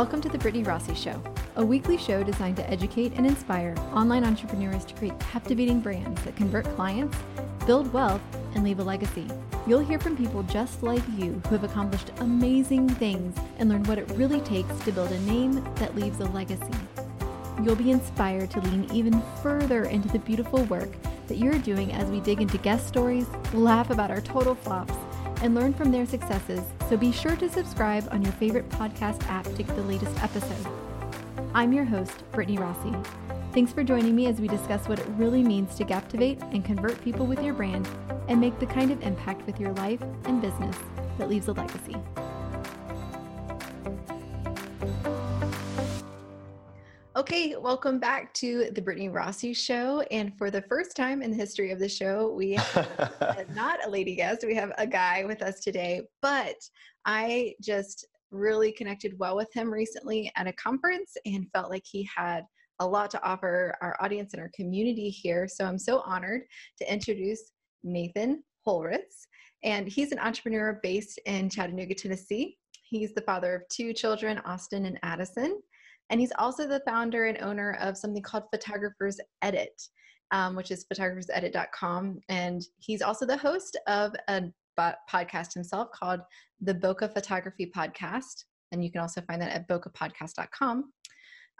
Welcome to the Brittany Rossi Show, a weekly show designed to educate and inspire online entrepreneurs to create captivating brands that convert clients, build wealth, and leave a legacy. You'll hear from people just like you who have accomplished amazing things and learn what it really takes to build a name that leaves a legacy. You'll be inspired to lean even further into the beautiful work that you're doing as we dig into guest stories, laugh about our total flops, and learn from their successes. So be sure to subscribe on your favorite podcast app to get the latest episode. I'm your host, Brittany Rossi. Thanks for joining me as we discuss what it really means to captivate and convert people with your brand and make the kind of impact with your life and business that leaves a legacy. Okay, welcome back to the Brittany Rossi Show. And for the first time in the history of the show, we have uh, not a lady guest, we have a guy with us today. But I just really connected well with him recently at a conference and felt like he had a lot to offer our audience and our community here. So I'm so honored to introduce Nathan Holritz. And he's an entrepreneur based in Chattanooga, Tennessee. He's the father of two children, Austin and Addison. And he's also the founder and owner of something called Photographers Edit, um, which is photographersedit.com. And he's also the host of a podcast himself called the Bokeh Photography Podcast. And you can also find that at bokehpodcast.com.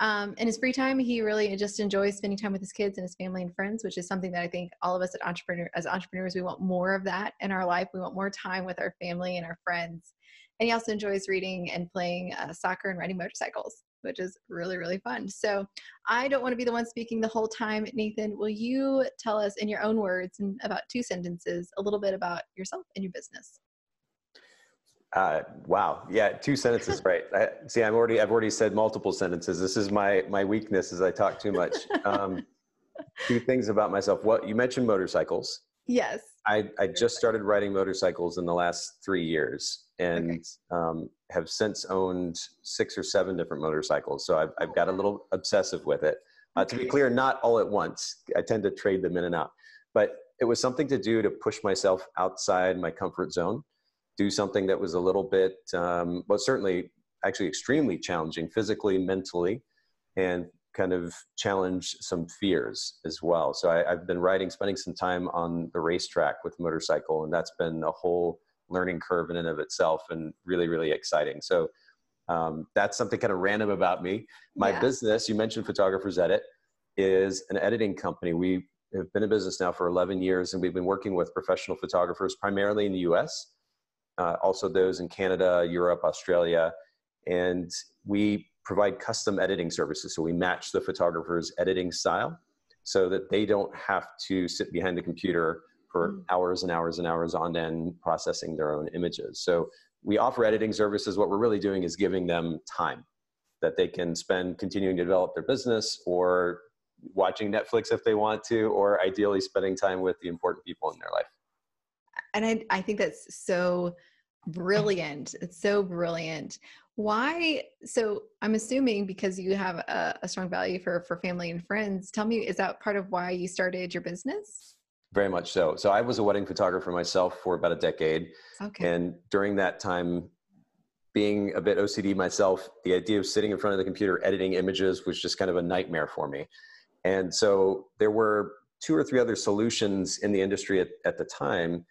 Um, in his free time, he really just enjoys spending time with his kids and his family and friends, which is something that I think all of us at entrepreneur as entrepreneurs we want more of that in our life. We want more time with our family and our friends. And he also enjoys reading and playing uh, soccer and riding motorcycles which is really, really fun. So I don't want to be the one speaking the whole time. Nathan, will you tell us in your own words in about two sentences a little bit about yourself and your business? Uh, wow. Yeah. Two sentences. right. I, see, I'm already, I've already said multiple sentences. This is my, my weakness is I talk too much. Um, two things about myself. What you mentioned motorcycles. Yes. I, I just started riding motorcycles in the last three years and okay. um, have since owned six or seven different motorcycles. So I've, I've got a little obsessive with it. Uh, to be clear, not all at once. I tend to trade them in and out. But it was something to do to push myself outside my comfort zone, do something that was a little bit, um, well, certainly actually extremely challenging physically, mentally, and kind of challenge some fears as well. So I, have been riding, spending some time on the racetrack with motorcycle, and that's been a whole learning curve in and of itself, and really, really exciting. So um, that's something kind of random about me. My yeah. business, you mentioned Photographers Edit, is an editing company. We have been in business now for 11 years, and we've been working with professional photographers primarily in the U.S., uh, also those in Canada, Europe, Australia, and we provide custom editing services. So we match the photographer's editing style so that they don't have to sit behind the computer for mm. hours and hours and hours on end processing their own images. So we offer editing services. What we're really doing is giving them time that they can spend continuing to develop their business or watching Netflix if they want to, or ideally spending time with the important people in their life. And I, I think that's so brilliant. It's so brilliant why so i'm assuming because you have a, a, strong value for for family and friends tell me is that part of why you started your business very much so. So i was a wedding photographer myself for about a decade. Okay. And during that time being a bit ocd myself the idea of sitting in front of the computer editing images was just kind of a nightmare for me. And so there were two or three other solutions in the industry at, at the time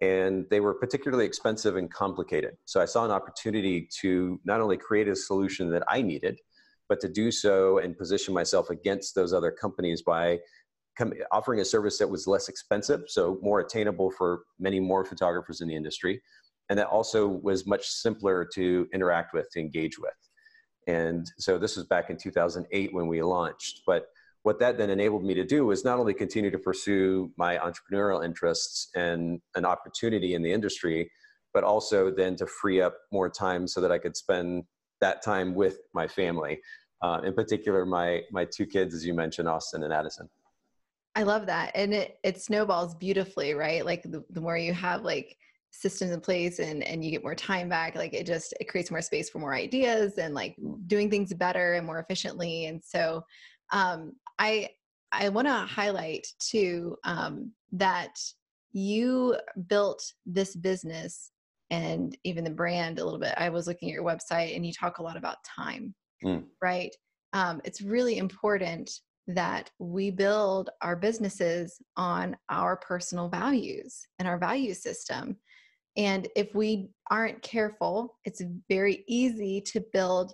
and they were particularly expensive and complicated. So I saw an opportunity to not only create a solution that I needed, but to do so and position myself against those other companies by offering a service that was less expensive, so more attainable for many more photographers in the industry, and that also was much simpler to interact with, to engage with. And so this was back in 2008 when we launched, but what that then enabled me to do was not only continue to pursue my entrepreneurial interests and an opportunity in the industry, but also then to free up more time so that I could spend that time with my family. Uh, in particular, my my two kids, as you mentioned, Austin and Addison. I love that, and it it snowballs beautifully, right? Like the, the more you have like systems in place and and you get more time back like it just it creates more space for more ideas and like doing things better and more efficiently and so um, I I want to highlight too um, that you built this business and even the brand a little bit. I was looking at your website and you talk a lot about time, mm. right? Um, it's really important that we build our businesses on our personal values and our value system. And if we aren't careful, it's very easy to build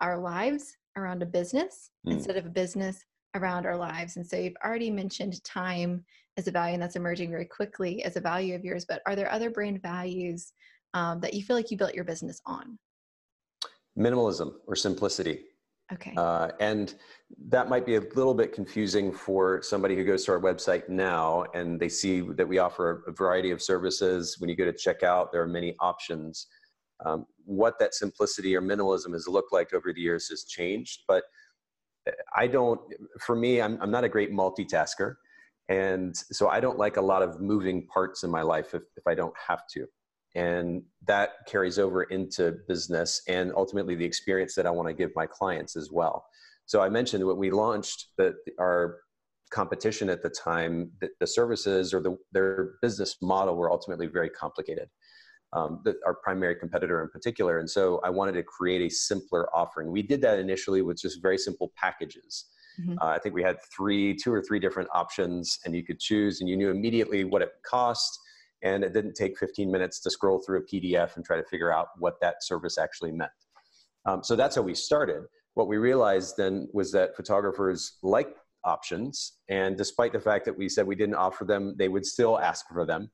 our lives around a business mm. instead of a business around our lives. And so you've already mentioned time as a value, and that's emerging very quickly as a value of yours. But are there other brand values um, that you feel like you built your business on? Minimalism or simplicity. Okay. Uh, and that might be a little bit confusing for somebody who goes to our website now and they see that we offer a variety of services. When you go to checkout, there are many options. Um, what that simplicity or minimalism has looked like over the years has changed, but I don't, for me, I'm, I'm not a great multitasker. And so I don't like a lot of moving parts in my life if, if I don't have to. And that carries over into business and ultimately the experience that I want to give my clients as well. So I mentioned when we launched that our competition at the time, the, the services or the, their business model were ultimately very complicated um, the, our primary competitor in particular. And so I wanted to create a simpler offering. We did that initially with just very simple packages. Mm-hmm. Uh, I think we had three, two or three different options, and you could choose, and you knew immediately what it cost. And it didn't take 15 minutes to scroll through a PDF and try to figure out what that service actually meant. Um, so that's how we started. What we realized then was that photographers like options, and despite the fact that we said we didn't offer them, they would still ask for them.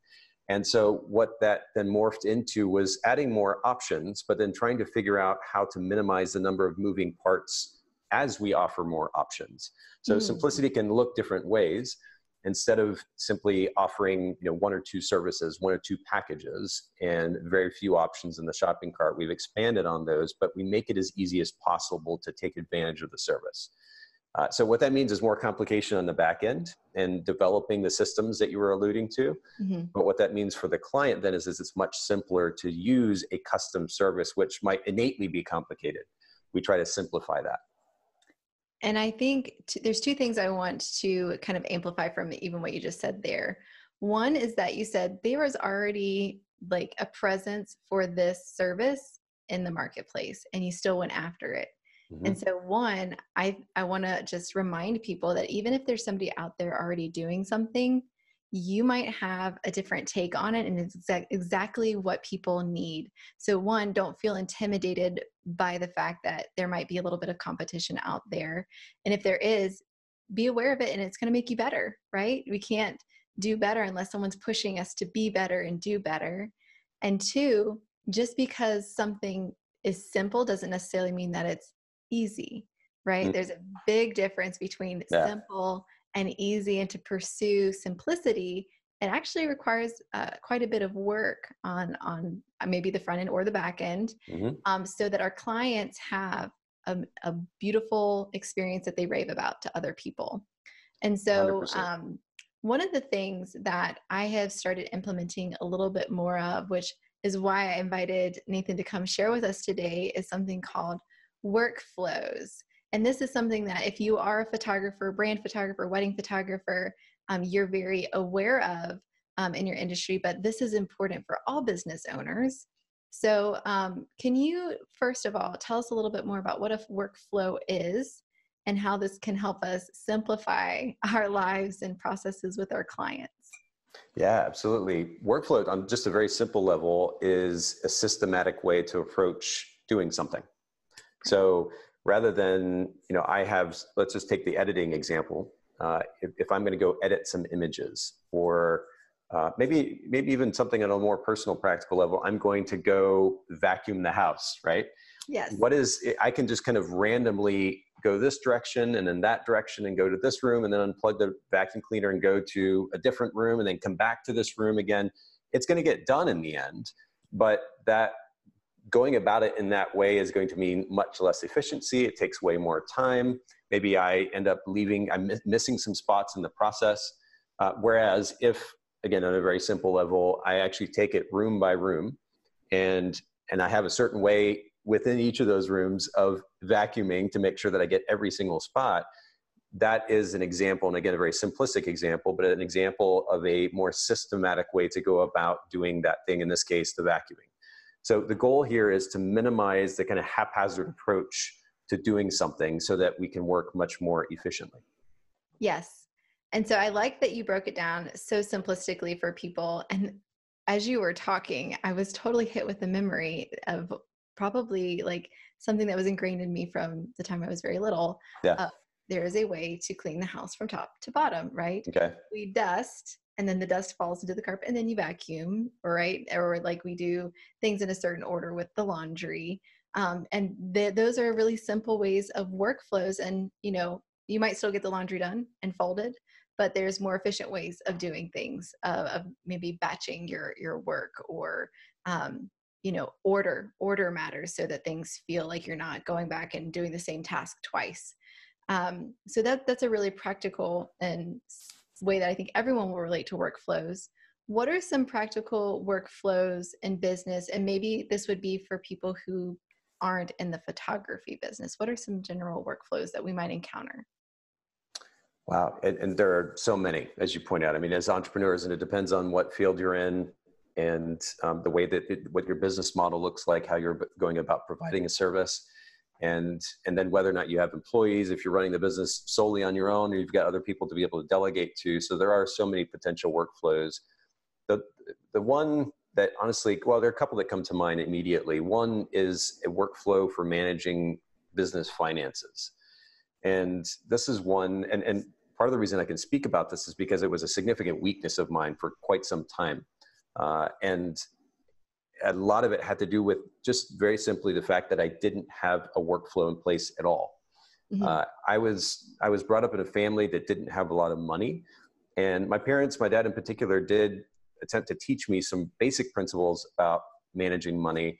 And so what that then morphed into was adding more options, but then trying to figure out how to minimize the number of moving parts as we offer more options. So mm. simplicity can look different ways. Instead of simply offering you know, one or two services, one or two packages, and very few options in the shopping cart, we've expanded on those, but we make it as easy as possible to take advantage of the service. Uh, so what that means is more complication on the back end and developing the systems that you were alluding to. Mm-hmm. But what that means for the client then is, is it's much simpler to use a custom service, which might innately be complicated. We try to simplify that. And I think t- there's two things I want to kind of amplify from even what you just said there. One is that you said there was already like a presence for this service in the marketplace and you still went after it. Mm-hmm. And so one, I I want to just remind people that even if there's somebody out there already doing something, you might have a different take on it and it's exa- exactly what people need. So one, don't feel intimidated by the fact that there might be a little bit of competition out there. And if there is, be aware of it and it's going to make you better, right? We can't do better unless someone's pushing us to be better and do better. And two, just because something is simple doesn't necessarily mean that it's easy, right? Mm-hmm. There's a big difference between yeah. simple and easy, and to pursue simplicity, it actually requires uh, quite a bit of work on on uh, maybe the front end or the back end, mm-hmm. um, so that our clients have a, a, beautiful experience that they rave about to other people. And so, um, one of the things that I have started implementing a little bit more of, which is why I invited Nathan to come share with us today, is something called workflows. And this is something that if you are a photographer, brand photographer, wedding photographer, um, you're very aware of um, in your industry, but this is important for all business owners. So, um, can you first of all tell us a little bit more about what a workflow is and how this can help us simplify our lives and processes with our clients? Yeah, absolutely. Workflow, on just a very simple level, is a systematic way to approach doing something. So rather than, you know, I have, let's just take the editing example. Uh, if, if, I'm going to go edit some images or uh, maybe, maybe even something on a more personal practical level, I'm going to go vacuum the house, right? Yes. What is, I can just kind of randomly go this direction and then that direction and go to this room and then unplug the vacuum cleaner and go to a different room and then come back to this room again. It's going to get done in the end, but that going about it in that way is going to mean much less efficiency. It takes way more time. Maybe I end up leaving, I'm missing some spots in the process. Uh, whereas if, again, on a very simple level, I actually take it room by room and, and I have a certain way within each of those rooms of vacuuming to make sure that I get every single spot. That is an example, and again, a very simplistic example, but an example of a more systematic way to go about doing that thing, in this case, the vacuuming. So the goal here is to minimize the kind of haphazard approach to doing something so that we can work much more efficiently. Yes. And so I like that you broke it down so simplistically for people. And as you were talking, I was totally hit with the memory of probably like something that was ingrained in me from the time I was very little. Yeah. Uh, there is a way to clean the house from top to bottom, right? Okay. We dust and then the dust falls into the carpet and then you vacuum, right? Or like we do things in a certain order with the laundry. Um, and th- those are really simple ways of workflows. And, you know, you might still get the laundry done and folded, but there's more efficient ways of doing things, uh, of maybe batching your, your work or, um, you know, order, order matters so that things feel like you're not going back and doing the same task twice. Um, so that that's a really practical and way that I think everyone will relate to workflows. What are some practical workflows in business? And maybe this would be for people who aren't in the photography business. What are some general workflows that we might encounter? Wow, and, and there are so many, as you point out. I mean, as entrepreneurs, and it depends on what field you're in, and um, the way that it, what your business model looks like, how you're going about providing a service and and then whether or not you have employees if you're running the business solely on your own or you've got other people to be able to delegate to. So there are so many potential workflows. The the one that honestly well there are a couple that come to mind immediately. One is a workflow for managing business finances. And this is one and and part of the reason i can speak about this is because it was a significant weakness of mine for quite some time. Uh, and a lot of it had to do with just very simply the fact that I didn't have a workflow in place at all. Mm-hmm. Uh, I was I was brought up in a family that didn't have a lot of money, and my parents, my dad in particular, did attempt to teach me some basic principles about managing money.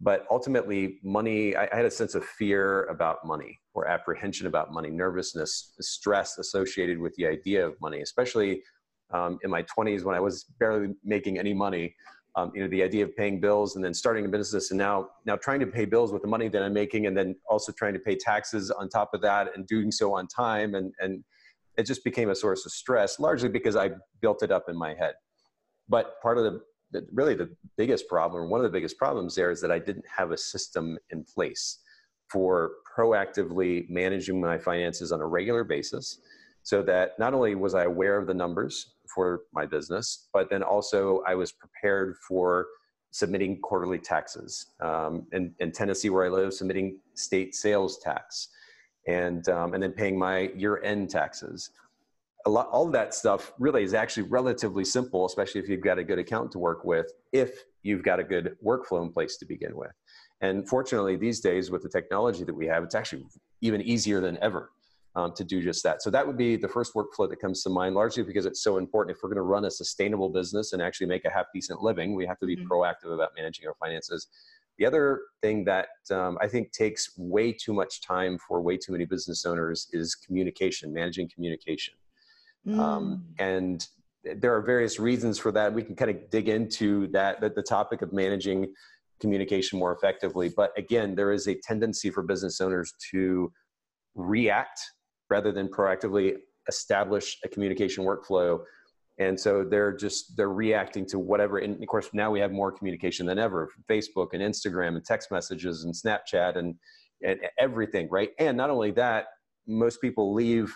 But ultimately, money, I, I had a sense of fear about money or apprehension about money, nervousness, stress associated with the idea of money, especially um, in my 20s when I was barely making any money um, you know the idea of paying bills and then starting a business and now now trying to pay bills with the money that i'm making and then also trying to pay taxes on top of that and doing so on time. And and it just became a source of stress largely because i built it up in my head. But part of the, the really the biggest problem one of the biggest problems there is that i didn't have a system in place for proactively managing my finances on a regular basis so that not only was i aware of the numbers for my business, but then also I was prepared for submitting quarterly taxes. Um, in, in, Tennessee, where I live, submitting state sales tax, and um, and then paying my year-end taxes. A lot, all of that stuff really is actually relatively simple, especially if you've got a good accountant to work with. If you've got a good workflow in place to begin with, and fortunately, these days with the technology that we have, it's actually even easier than ever um, to do just that. So that would be the first workflow that comes to mind, largely because it's so important. If we're going to run a sustainable business and actually make a half decent living, we have to be mm-hmm. proactive about managing our finances. The other thing that um, I think takes way too much time for way too many business owners is communication, managing communication. Um, mm. Um, and there are various reasons for that. We can kind of dig into that, the, the topic of managing communication more effectively. But again, there is a tendency for business owners to react rather than proactively establish a communication workflow. And so they're just they're reacting to whatever and of course now we have more communication than ever facebook and instagram and text messages and snapchat and, and everything right? And not only that most people leave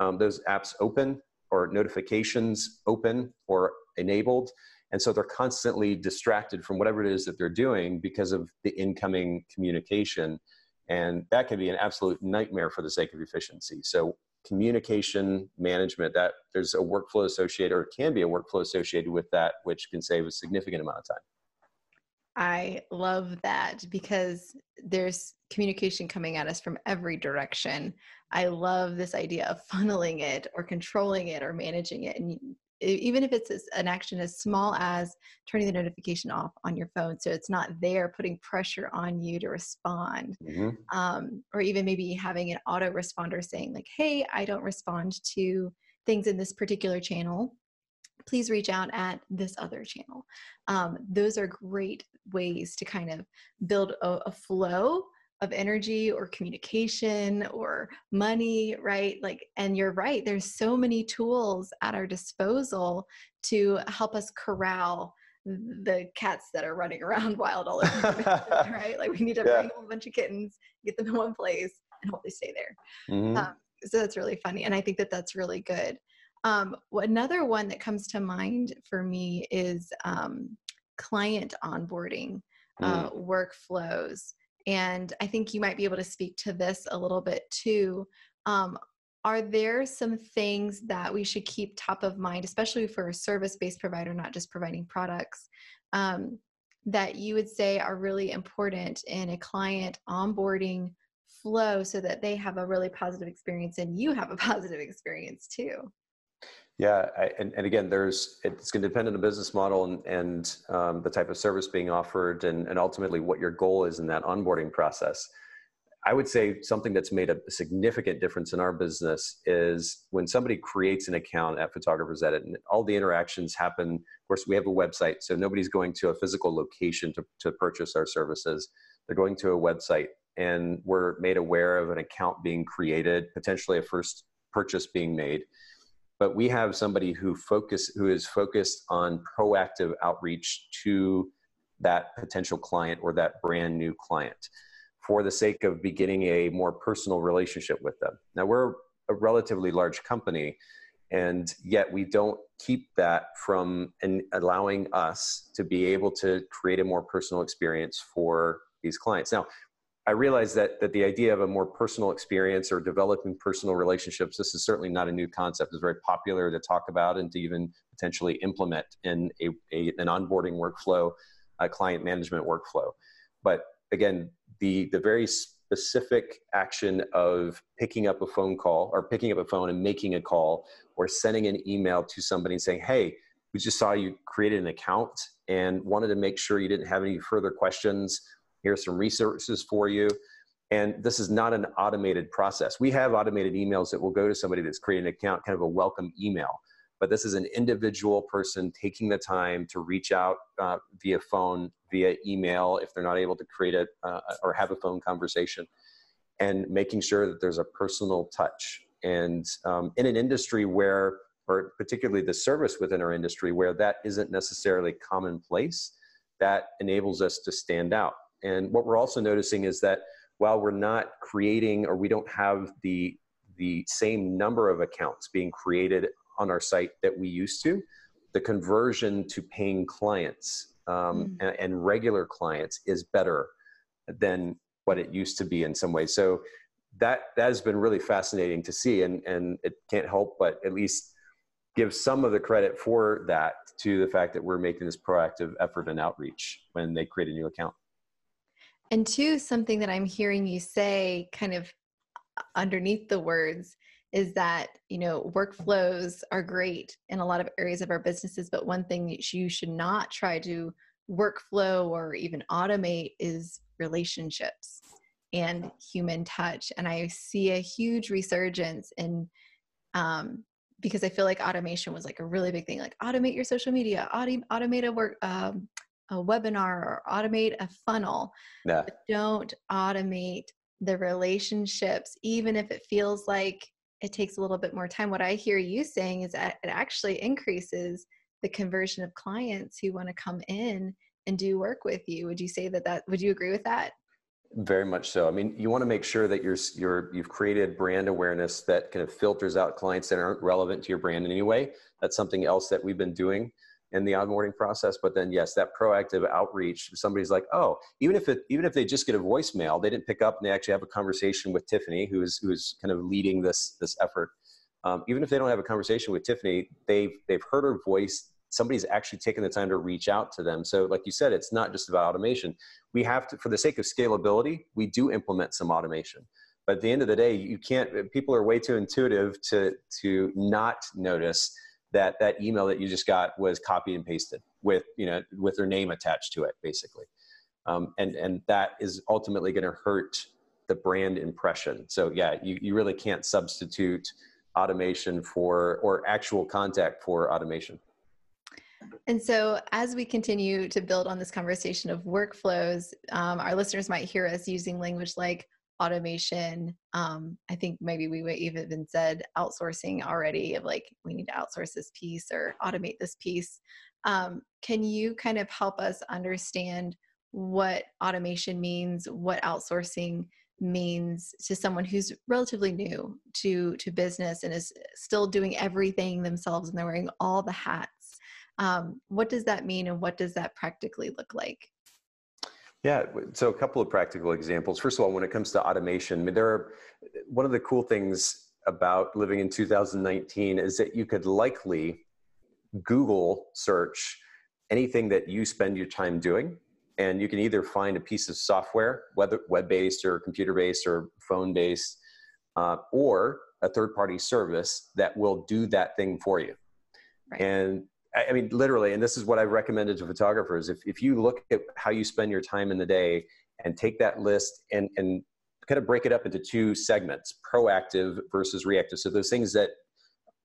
um, those apps open or notifications open or enabled. And so they're constantly distracted from whatever it is that they're doing because of the incoming communication and that can be an absolute nightmare for the sake of efficiency. So communication management that there's a workflow associated or can be a workflow associated with that which can save a significant amount of time. I love that because there's communication coming at us from every direction. I love this idea of funneling it or controlling it or managing it and even if it's an action as small as turning the notification off on your phone so it's not there putting pressure on you to respond mm-hmm. um, or even maybe having an auto responder saying like hey i don't respond to things in this particular channel please reach out at this other channel um, those are great ways to kind of build a, a flow of energy or communication or money, right? Like, and you're right, there's so many tools at our disposal to help us corral the cats that are running around wild all over, the country. right? Like we need to yeah. bring a bunch of kittens, get them in one place, and hopefully stay there. Mm-hmm. Um, so that's really funny, and I think that that's really good. Um, another one that comes to mind for me is um, client onboarding uh, mm. workflows. And I think you might be able to speak to this a little bit too. Um, are there some things that we should keep top of mind, especially for a service based provider, not just providing products, um, that you would say are really important in a client onboarding flow so that they have a really positive experience and you have a positive experience too? Yeah, I, and, and again, there's it's going to depend on the business model and, and um, the type of service being offered, and, and ultimately what your goal is in that onboarding process. I would say something that's made a significant difference in our business is when somebody creates an account at Photographers Edit, and all the interactions happen. Of course, we have a website, so nobody's going to a physical location to, to purchase our services. They're going to a website, and we're made aware of an account being created, potentially a first purchase being made but we have somebody who focus who is focused on proactive outreach to that potential client or that brand new client for the sake of beginning a more personal relationship with them. Now we're a relatively large company and yet we don't keep that from and allowing us to be able to create a more personal experience for these clients. Now I realize that that the idea of a more personal experience or developing personal relationships, this is certainly not a new concept. It's very popular to talk about and to even potentially implement in a, a an onboarding workflow, a client management workflow. But again, the the very specific action of picking up a phone call or picking up a phone and making a call or sending an email to somebody and saying, "Hey, we just saw you created an account and wanted to make sure you didn't have any further questions." Here's some resources for you. And this is not an automated process. We have automated emails that will go to somebody that's creating an account, kind of a welcome email. But this is an individual person taking the time to reach out uh, via phone, via email, if they're not able to create it uh, or have a phone conversation, and making sure that there's a personal touch. And um, in an industry where, or particularly the service within our industry, where that isn't necessarily commonplace, that enables us to stand out. And what we're also noticing is that while we're not creating or we don't have the the same number of accounts being created on our site that we used to, the conversion to paying clients um, mm. and, and, regular clients is better than what it used to be in some ways. So that that has been really fascinating to see, and and it can't help but at least give some of the credit for that to the fact that we're making this proactive effort and outreach when they create a new account. And two, something that I'm hearing you say kind of underneath the words is that, you know, workflows are great in a lot of areas of our businesses, but one thing that you should not try to workflow or even automate is relationships and human touch. And I see a huge resurgence in um, because I feel like automation was like a really big thing, like automate your social media, autom- automate a work, um, a webinar or automate a funnel. But don't automate the relationships, even if it feels like it takes a little bit more time. What I hear you saying is that it actually increases the conversion of clients who want to come in and do work with you. Would you say that that would you agree with that? Very much so. I mean, you want to make sure that you're you're you've created brand awareness that kind of filters out clients that aren't relevant to your brand in any way. That's something else that we've been doing in the onboarding process but then yes that proactive outreach somebody's like oh even if it even if they just get a voicemail they didn't pick up and they actually have a conversation with tiffany who's who's kind of leading this this effort. Um, even if they don't have a conversation with tiffany they've they've heard her voice. Somebody's actually taken the time to reach out to them. So like you said it's not just about automation. We have to for the sake of scalability we do implement some automation. But at the end of the day you can't people are way too intuitive to to not notice that that email that you just got was copied and pasted with you know with their name attached to it basically. Um, and and that is ultimately going to hurt the brand impression. So yeah you, you really can't substitute automation for or actual contact for automation. And so, as we continue to build on this conversation of workflows, um, our listeners might hear us using language like automation. Um, I think maybe we even said outsourcing already of like, we need to outsource this piece or automate this piece. Um, can you kind of help us understand what automation means, what outsourcing means to someone who's relatively new to to business and is still doing everything themselves and they're wearing all the hats um, what does that mean and what does that practically look like yeah so a couple of practical examples first of all when it comes to automation there are one of the cool things about living in 2019 is that you could likely google search anything that you spend your time doing and you can either find a piece of software, whether web-based or computer-based or phone-based, uh, or a third-party service that will do that thing for you. Right. And I, mean, literally, and this is what I've recommended to photographers. If, if you look at how you spend your time in the day and take that list and, and kind of break it up into two segments, proactive versus reactive. So those things that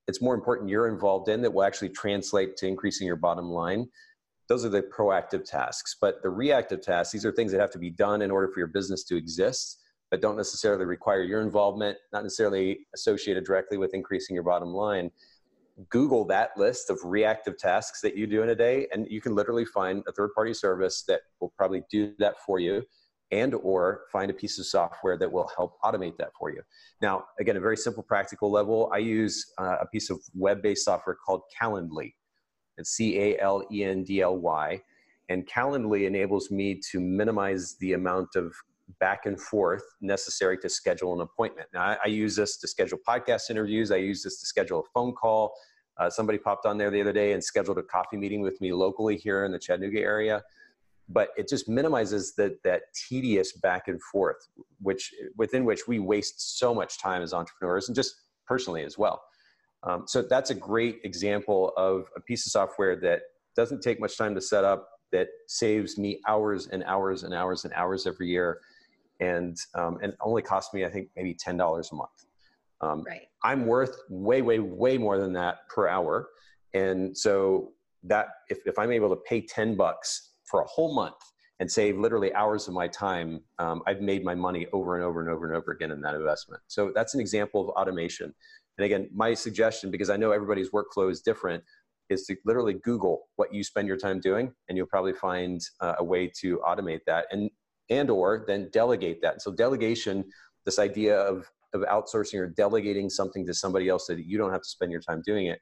it's more important you're involved in that will actually translate to increasing your bottom line those are the proactive tasks. But the reactive tasks, these are things that have to be done in order for your business to exist, but don't necessarily require your involvement, not necessarily associated directly with increasing your bottom line. Google that list of reactive tasks that you do in a day, and you can literally find a third party service that will probably do that for you and or find a piece of software that will help automate that for you now again a very simple practical level i use uh, a piece of web-based software called calendly it's C A L E N D L Y. And Calendly enables me to minimize the amount of back and forth necessary to schedule an appointment. Now, I, I use this to schedule podcast interviews. I use this to schedule a phone call. Uh, somebody popped on there the other day and scheduled a coffee meeting with me locally here in the Chattanooga area. But it just minimizes the, that tedious back and forth, which within which we waste so much time as entrepreneurs and just personally as well. Um, so that's a great example of a piece of software that doesn't take much time to set up, that saves me hours and hours and hours and hours every year, and um, and only costs me I think maybe ten dollars a month. Um, right. I'm worth way way way more than that per hour, and so that if if I'm able to pay ten bucks for a whole month and save literally hours of my time, um, I've made my money over and over and over and over again in that investment. So that's an example of automation. And again, my suggestion, because I know everybody's workflow is different, is to literally Google what you spend your time doing, and you'll probably find uh, a way to automate that and and or then delegate that. So delegation, this idea of of outsourcing or delegating something to somebody else so that you don't have to spend your time doing it.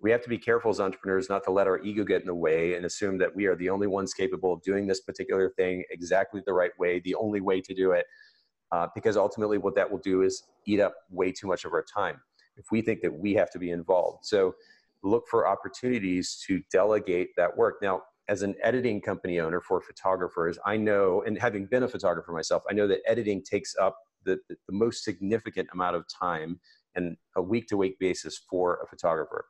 We have to be careful as entrepreneurs not to let our ego get in the way and assume that we are the only ones capable of doing this particular thing exactly the right way, the only way to do it. Uh, because ultimately, what that will do is eat up way too much of our time if we think that we have to be involved. So look for opportunities to delegate that work. Now, as an editing company owner for photographers, I know, and having been a photographer myself, I know that editing takes up the, the, most significant amount of time and a week to week basis for a photographer.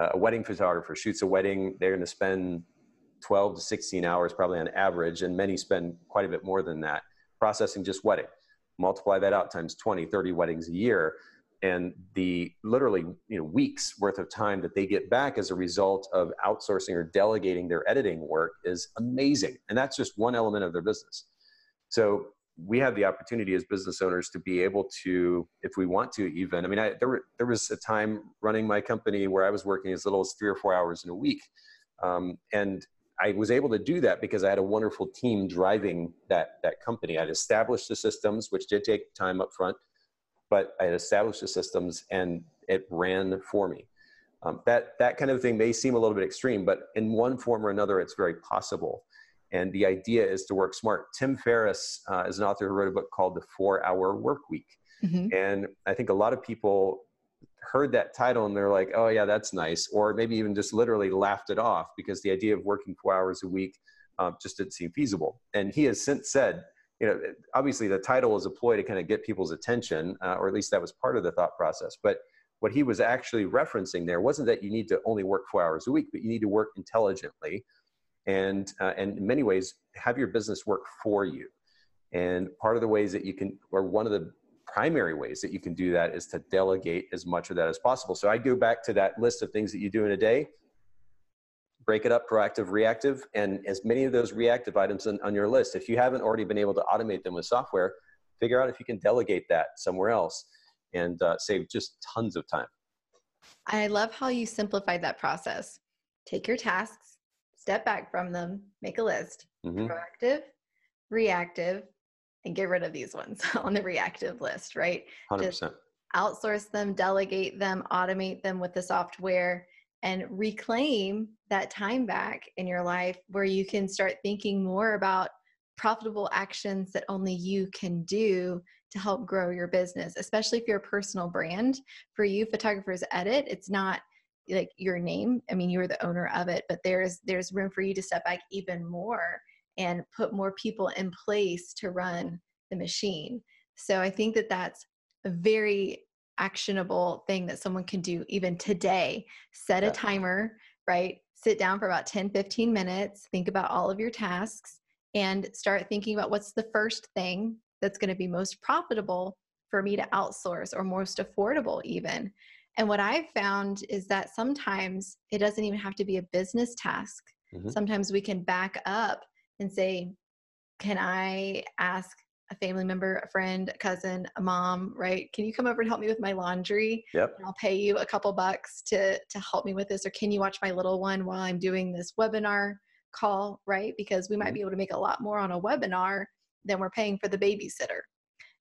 Uh, a wedding photographer shoots a wedding, they're going to spend 12 to 16 hours probably on average, and many spend quite a bit more than that processing just wedding. Multiply that out times 20, 30 weddings a year and the literally you know weeks worth of time that they get back as a result of outsourcing or delegating their editing work is amazing and that's just one element of their business so we have the opportunity as business owners to be able to if we want to even i mean I, there, were, there was a time running my company where i was working as little as three or four hours in a week um, and i was able to do that because i had a wonderful team driving that that company i'd established the systems which did take time up front but I had established the systems and it ran for me. Um, that that kind of thing may seem a little bit extreme, but in one form or another, it's very possible. And the idea is to work smart. Tim Ferriss uh, is an author who wrote a book called The Four Hour Work Week, mm-hmm. and I think a lot of people heard that title and they're like, "Oh yeah, that's nice," or maybe even just literally laughed it off because the idea of working four hours a week uh, just didn't seem feasible. And he has since said you know, obviously the title is a ploy to kind of get people's attention, uh, or at least that was part of the thought process. But what he was actually referencing there wasn't that you need to only work four hours a week, but you need to work intelligently, and uh, and in many ways have your business work for you. And part of the ways that you can, or one of the primary ways that you can do that is to delegate as much of that as possible. So I go back to that list of things that you do in a day break it up proactive reactive and as many of those reactive items on, on, your list if you haven't already been able to automate them with software figure out if you can delegate that somewhere else and uh, save just tons of time. I love how you simplified that process. Take your tasks, step back from them, make a list, mm-hmm. proactive, reactive, and get rid of these ones on the reactive list, right? 100%. Just outsource them, delegate them, automate them with the software, and reclaim that time back in your life where you can start thinking more about profitable actions that only you can do to help grow your business, especially if you're a personal brand. For you, Photographers Edit, it's not like your name. I mean, you're the owner of it, but there's there's room for you to step back even more and put more people in place to run the machine. So I think that that's a very actionable thing that someone can do even today. Set a timer, right? Sit down for about 10, 15 minutes, think about all of your tasks, and start thinking about what's the first thing that's going to be most profitable for me to outsource or most affordable, even. And what I've found is that sometimes it doesn't even have to be a business task. Mm-hmm. Sometimes we can back up and say, Can I ask a family member, a friend, a cousin, a mom, right? Can you come over and help me with my laundry? Yep. I'll pay you a couple bucks to to help me with this. Or can you watch my little one while I'm doing this webinar call, right? Because we might mm-hmm. be able to make a lot more on a webinar than we're paying for the babysitter.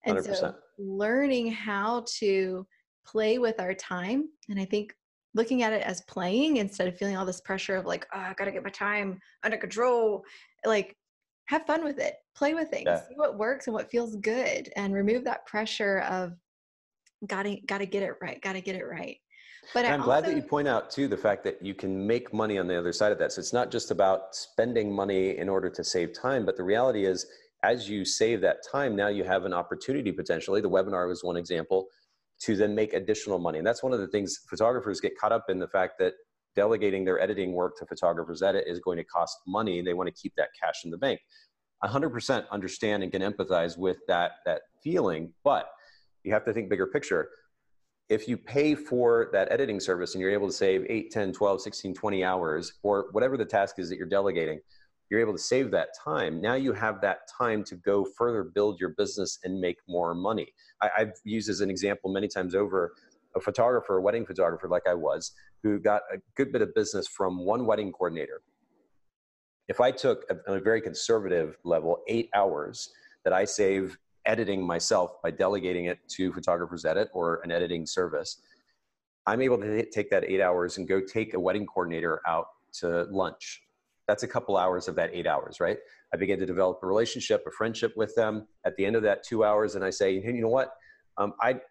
And 100%. so learning how to play with our time. And I think looking at it as playing instead of feeling all this pressure of like, oh, I gotta get my time under control. Like have fun with it, play with things, yeah. see what works and what feels good, and remove that pressure of gotta gotta get it right, gotta get it right. But I'm also, glad that you point out too the fact that you can make money on the other side of that. So it's not just about spending money in order to save time, but the reality is as you save that time, now you have an opportunity potentially. The webinar was one example to then make additional money. And that's one of the things photographers get caught up in the fact that delegating their editing work to photographers edit is going to cost money. They want to keep that cash in the bank. 100% understand and can empathize with that, that feeling, but you have to think bigger picture. If you pay for that editing service and you're able to save 8, 10, 12, 16, 20 hours, or whatever the task is that you're delegating, you're able to save that time. Now you have that time to go further build your business and make more money. I, have used as an example many times over a photographer, a wedding photographer like I was, who got a good bit of business from one wedding coordinator. If I took, on a very conservative level, eight hours that I save editing myself by delegating it to Photographers Edit or an editing service, I'm able to take that eight hours and go take a wedding coordinator out to lunch. That's a couple hours of that eight hours, right? I begin to develop a relationship, a friendship with them. At the end of that two hours, and I say, hey, you know what? Um, I,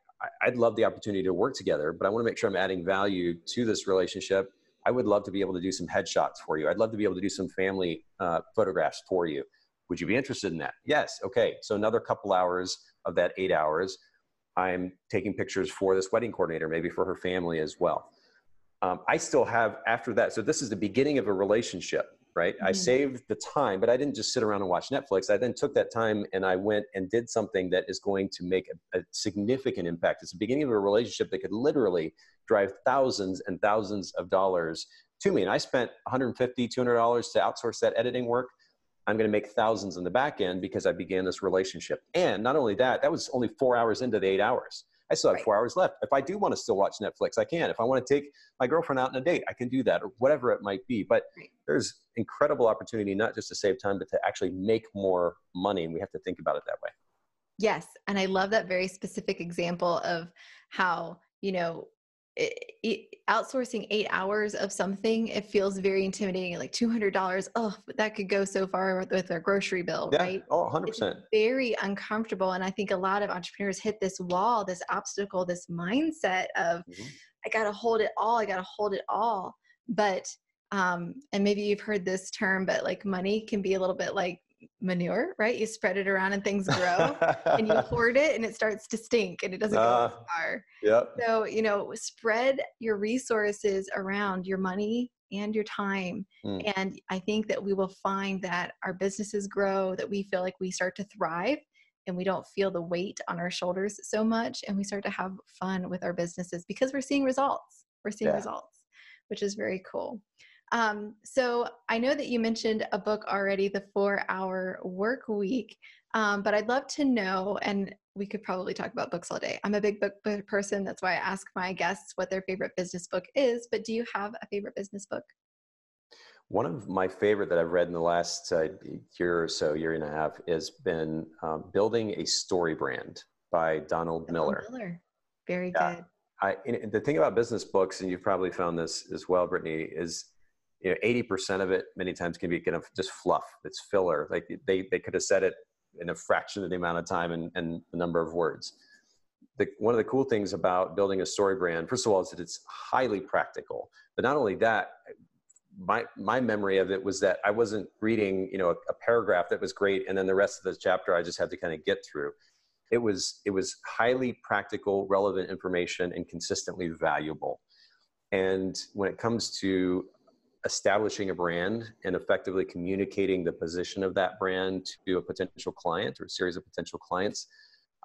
I'd love the opportunity to work together, but I want to make sure I'm adding value to this relationship. I would love to be able to do some headshots for you. I'd love to be able to do some family uh, photographs for you. Would you be interested in that? Yes. Okay. So another couple hours of that eight hours, I'm taking pictures for this wedding coordinator, maybe for her family as well. Um, I still have after that. So this is the beginning of a relationship right? Mm-hmm. I saved the time, but I didn't just sit around and watch Netflix. I then took that time and I went and did something that is going to make a, a significant impact. It's the beginning of a relationship that could literally drive thousands and thousands of dollars to me. And I spent 150, 200 dollars to outsource that editing work. I'm going to make thousands in the back end because I began this relationship. And not only that, that was only four hours into the eight hours. I still have right. four hours left. If I do want to still watch Netflix, I can. If I want to take my girlfriend out on a date, I can do that or whatever it might be. But there's incredible opportunity not just to save time, but to actually make more money. And we have to think about it that way. Yes. And I love that very specific example of how, you know, it, it, outsourcing eight hours of something, it feels very intimidating. Like $200, oh, that could go so far with, with their grocery bill, yeah. right? Oh, 100%. It's very uncomfortable. And I think a lot of entrepreneurs hit this wall, this obstacle, this mindset of, mm-hmm. I got to hold it all, I got to hold it all. But, um, and maybe you've heard this term, but like money can be a little bit like manure, right? You spread it around and things grow and you hoard it and it starts to stink and it doesn't uh, go far. Yep. So, you know, spread your resources around your money and your time. Mm. And I think that we will find that our businesses grow, that we feel like we start to thrive and we don't feel the weight on our shoulders so much and we start to have fun with our businesses because we're seeing results. We're seeing yeah. results, which is very cool. Um, so I know that you mentioned a book already, The Four Hour Work Week, um, but I'd love to know, and we could probably talk about books all day. I'm a big book person. That's why I ask my guests what their favorite business book is. But do you have a favorite business book? One of my favorite that I've read in the last uh, year or so, year and a half, has been um, Building a Story Brand by Donald, Donald Miller. Miller. Very yeah. good. I, the thing about business books, and you've probably found this as well, Brittany, is you know, 80% of it many times can be kind of just fluff. It's filler. Like they, they could have said it in a fraction of the amount of time and, and the number of words. The, one of the cool things about building a story brand, first of all, is that it's highly practical. But not only that, my, my memory of it was that I wasn't reading, you know, a, a paragraph that was great. And then the rest of the chapter, I just had to kind of get through it was it was highly practical relevant information and consistently valuable and when it comes to establishing a brand and effectively communicating the position of that brand to a potential client or a series of potential clients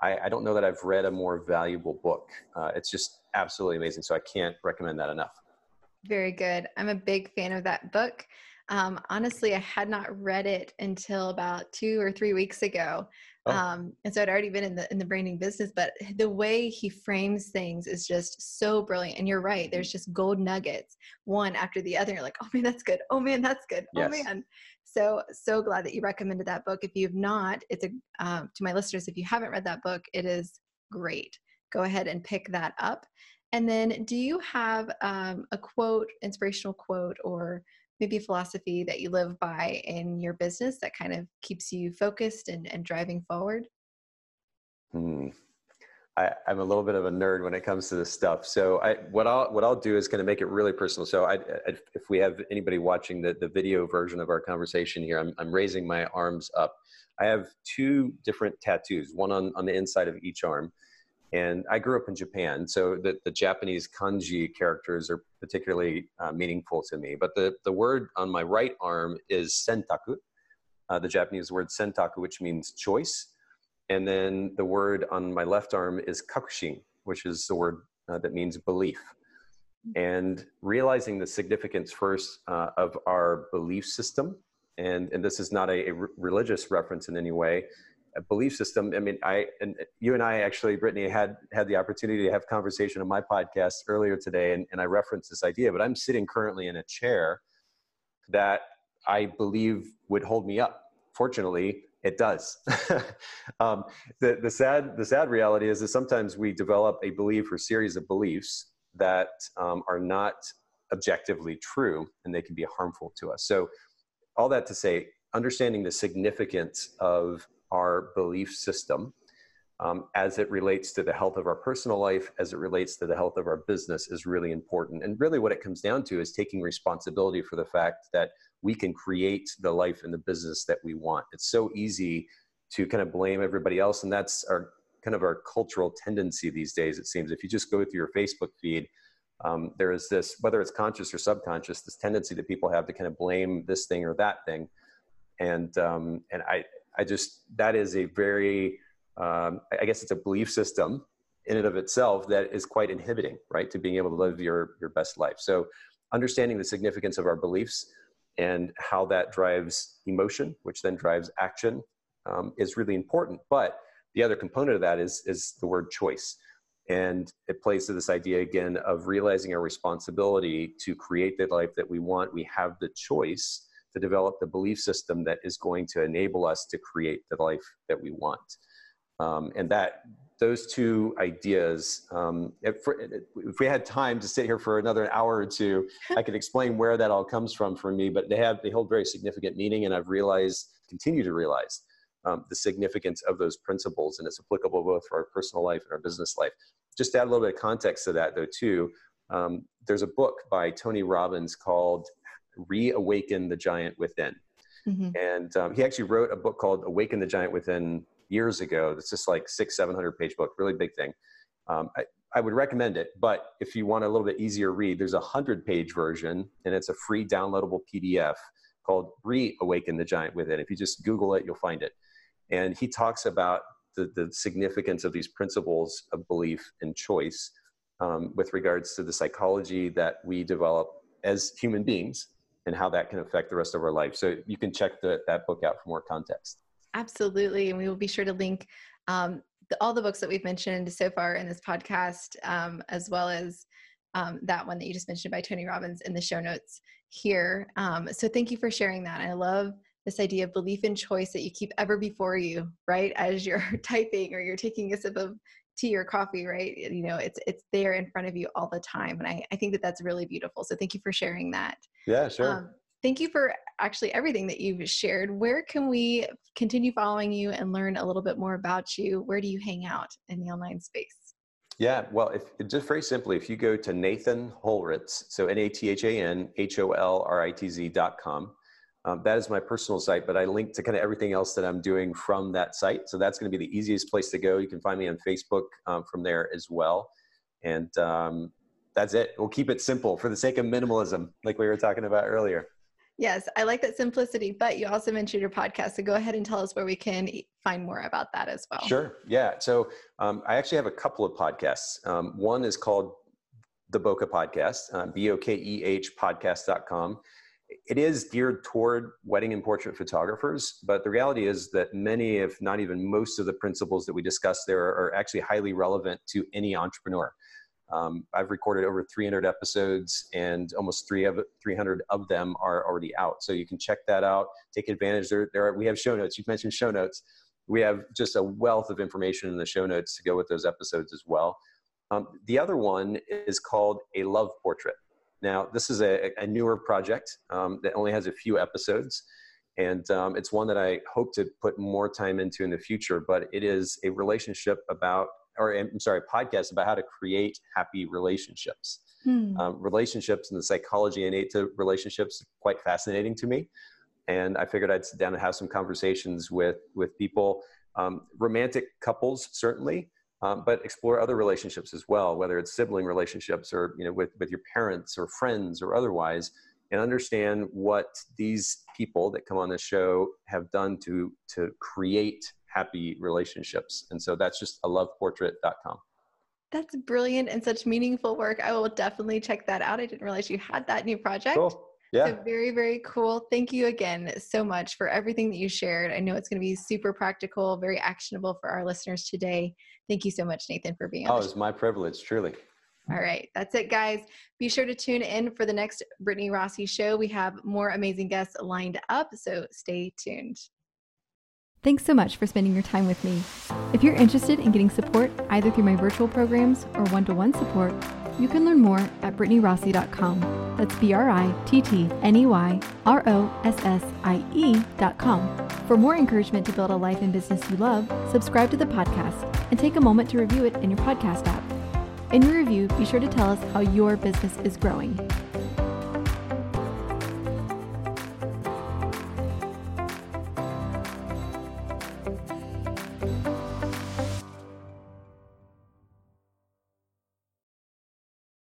i, I don't know that i've read a more valuable book. Uh, it's just absolutely amazing so i can't recommend that enough. Very good. I'm a big fan of that book um, honestly i had not read it until about two or three weeks ago Oh. Um, and so I'd already been in the in the branding business, but the way he frames things is just so brilliant. And you're right, there's just gold nuggets, one after the other. You're like, oh man, that's good. Oh man, that's good. Oh yes. man. So so glad that you recommended that book. If you've not, it's a um, to my listeners. If you haven't read that book, it is great. Go ahead and pick that up. And then, do you have um, a quote, inspirational quote, or maybe philosophy that you live by in your business that kind of keeps you focused and, and driving forward? Hmm. I, am a little bit of a nerd when it comes to this stuff. So I, what I'll what I'll do is going to make it really personal. So I, I, if we have anybody watching the, the video version of our conversation here, I'm, I'm raising my arms up. I have two different tattoos, one on, on the inside of each arm. And I grew up in Japan, so the, the Japanese kanji characters are particularly uh, meaningful to me. But the, the word on my right arm is sentaku, uh, the Japanese word sentaku, which means choice. And then the word on my left arm is kakushin, which is the word uh, that means belief. And realizing the significance first uh, of our belief system, and, and this is not a, a religious reference in any way, belief system. I mean, I and you and I actually, Brittney, had had the opportunity to have conversation on my podcast earlier today, and, and I referenced this idea. But I'm sitting currently in a chair that I believe would hold me up. Fortunately, it does. um, the the sad the sad reality is that sometimes we develop a belief or series of beliefs that um, are not objectively true, and they can be harmful to us. So, all that to say, understanding the significance of our belief system um, as it relates to the health of our personal life, as it relates to the health of our business, is really important. And really, what it comes down to is taking responsibility for the fact that we can create the life and the business that we want. It's so easy to kind of blame everybody else, and that's our kind of our cultural tendency these days. It seems if you just go through your Facebook feed, um, there is this, whether it's conscious or subconscious, this tendency that people have to kind of blame this thing or that thing. And um, and I I just that is a very um, I guess it's a belief system in and of itself that is quite inhibiting, right, to being able to live your your best life. So understanding the significance of our beliefs and how that drives emotion, which then drives action, um, is really important. But the other component of that is is the word choice. And it plays to this idea again of realizing our responsibility to create the life that we want. We have the choice to develop the belief system that is going to enable us to create the life that we want. Um, and that those two ideas, um, if, if, we had time to sit here for another hour or two, I could explain where that all comes from for me, but they have, they hold very significant meaning and I've realized, continue to realize um, the significance of those principles and it's applicable both for our personal life and our business life. Just to add a little bit of context to that though too, um, there's a book by Tony Robbins called reawaken the giant within. Mm-hmm. And um, he actually wrote a book called Awaken the Giant Within years ago. It's just like six, 700 page book, really big thing. Um, I, I, would recommend it, but if you want a little bit easier read, there's a hundred page version and it's a free downloadable PDF called Reawaken the Giant Within. If you just Google it, you'll find it. And he talks about the, the significance of these principles of belief and choice um, with regards to the psychology that we develop as human beings and how that can affect the rest of our life. So you can check the, that book out for more context. Absolutely. And we will be sure to link um, the, all the books that we've mentioned so far in this podcast, um, as well as um, that one that you just mentioned by Tony Robbins in the show notes here. Um, so thank you for sharing that. I love this idea of belief in choice that you keep ever before you, right? As you're typing or you're taking a sip of tea or coffee, right? You know, it's it's there in front of you all the time, and I I think that that's really beautiful. So thank you for sharing that. Yeah, sure. Um, thank you for actually everything that you've shared. Where can we continue following you and learn a little bit more about you? Where do you hang out in the online space? Yeah, well, if just very simply, if you go to Nathan Holritz, so N A T H A N H O L R I T Z dot com, um, that is my personal site, but I link to kind of everything else that I'm doing from that site. So that's going to be the easiest place to go. You can find me on Facebook um, from there as well. And um, that's it. We'll keep it simple for the sake of minimalism, like we were talking about earlier. Yes, I like that simplicity, but you also mentioned your podcast. So go ahead and tell us where we can find more about that as well. Sure. Yeah. So um, I actually have a couple of podcasts. Um, one is called the Bokeh Podcast, uh, B O K E H podcast.com. It is geared toward wedding and portrait photographers, but the reality is that many, if not even most, of the principles that we discuss there are, actually highly relevant to any entrepreneur. Um, I've recorded over 300 episodes, and almost three of 300 of them are already out. So you can check that out. Take advantage. There, there are, we have show notes. You've mentioned show notes. We have just a wealth of information in the show notes to go with those episodes as well. Um, the other one is called a love portrait. Now, this is a, a newer project um, that only has a few episodes, and um, it's one that I hope to put more time into in the future. But it is a relationship about or I'm sorry, podcast about how to create happy relationships. Hmm. Um, relationships and the psychology innate to relationships quite fascinating to me, and I figured I'd sit down and have some conversations with with people, um, romantic couples certainly, um, but explore other relationships as well, whether it's sibling relationships or you know with with your parents or friends or otherwise, and understand what these people that come on the show have done to to create happy relationships. And so that's just a loveportrait.com. That's brilliant and such meaningful work. I will definitely check that out. I didn't realize you had that new project. Cool. Yeah. So very, very cool. Thank you again so much for everything that you shared. I know it's going to be super practical, very actionable for our listeners today. Thank you so much, Nathan, for being oh, on. Oh, it's my privilege, truly. All right, that's it, guys. Be sure to tune in for the next Brittney Rossie show. We have more amazing guests lined up, so stay tuned. Thanks so much for spending your time with me. If you're interested in getting support either through my virtual programs or one to one support, you can learn more at BrittneyRossie.com. That's B R I T T N E Y R O S S I E.com. For more encouragement to build a life and business you love, subscribe to the podcast and take a moment to review it in your podcast app. In your review, be sure to tell us how your business is growing.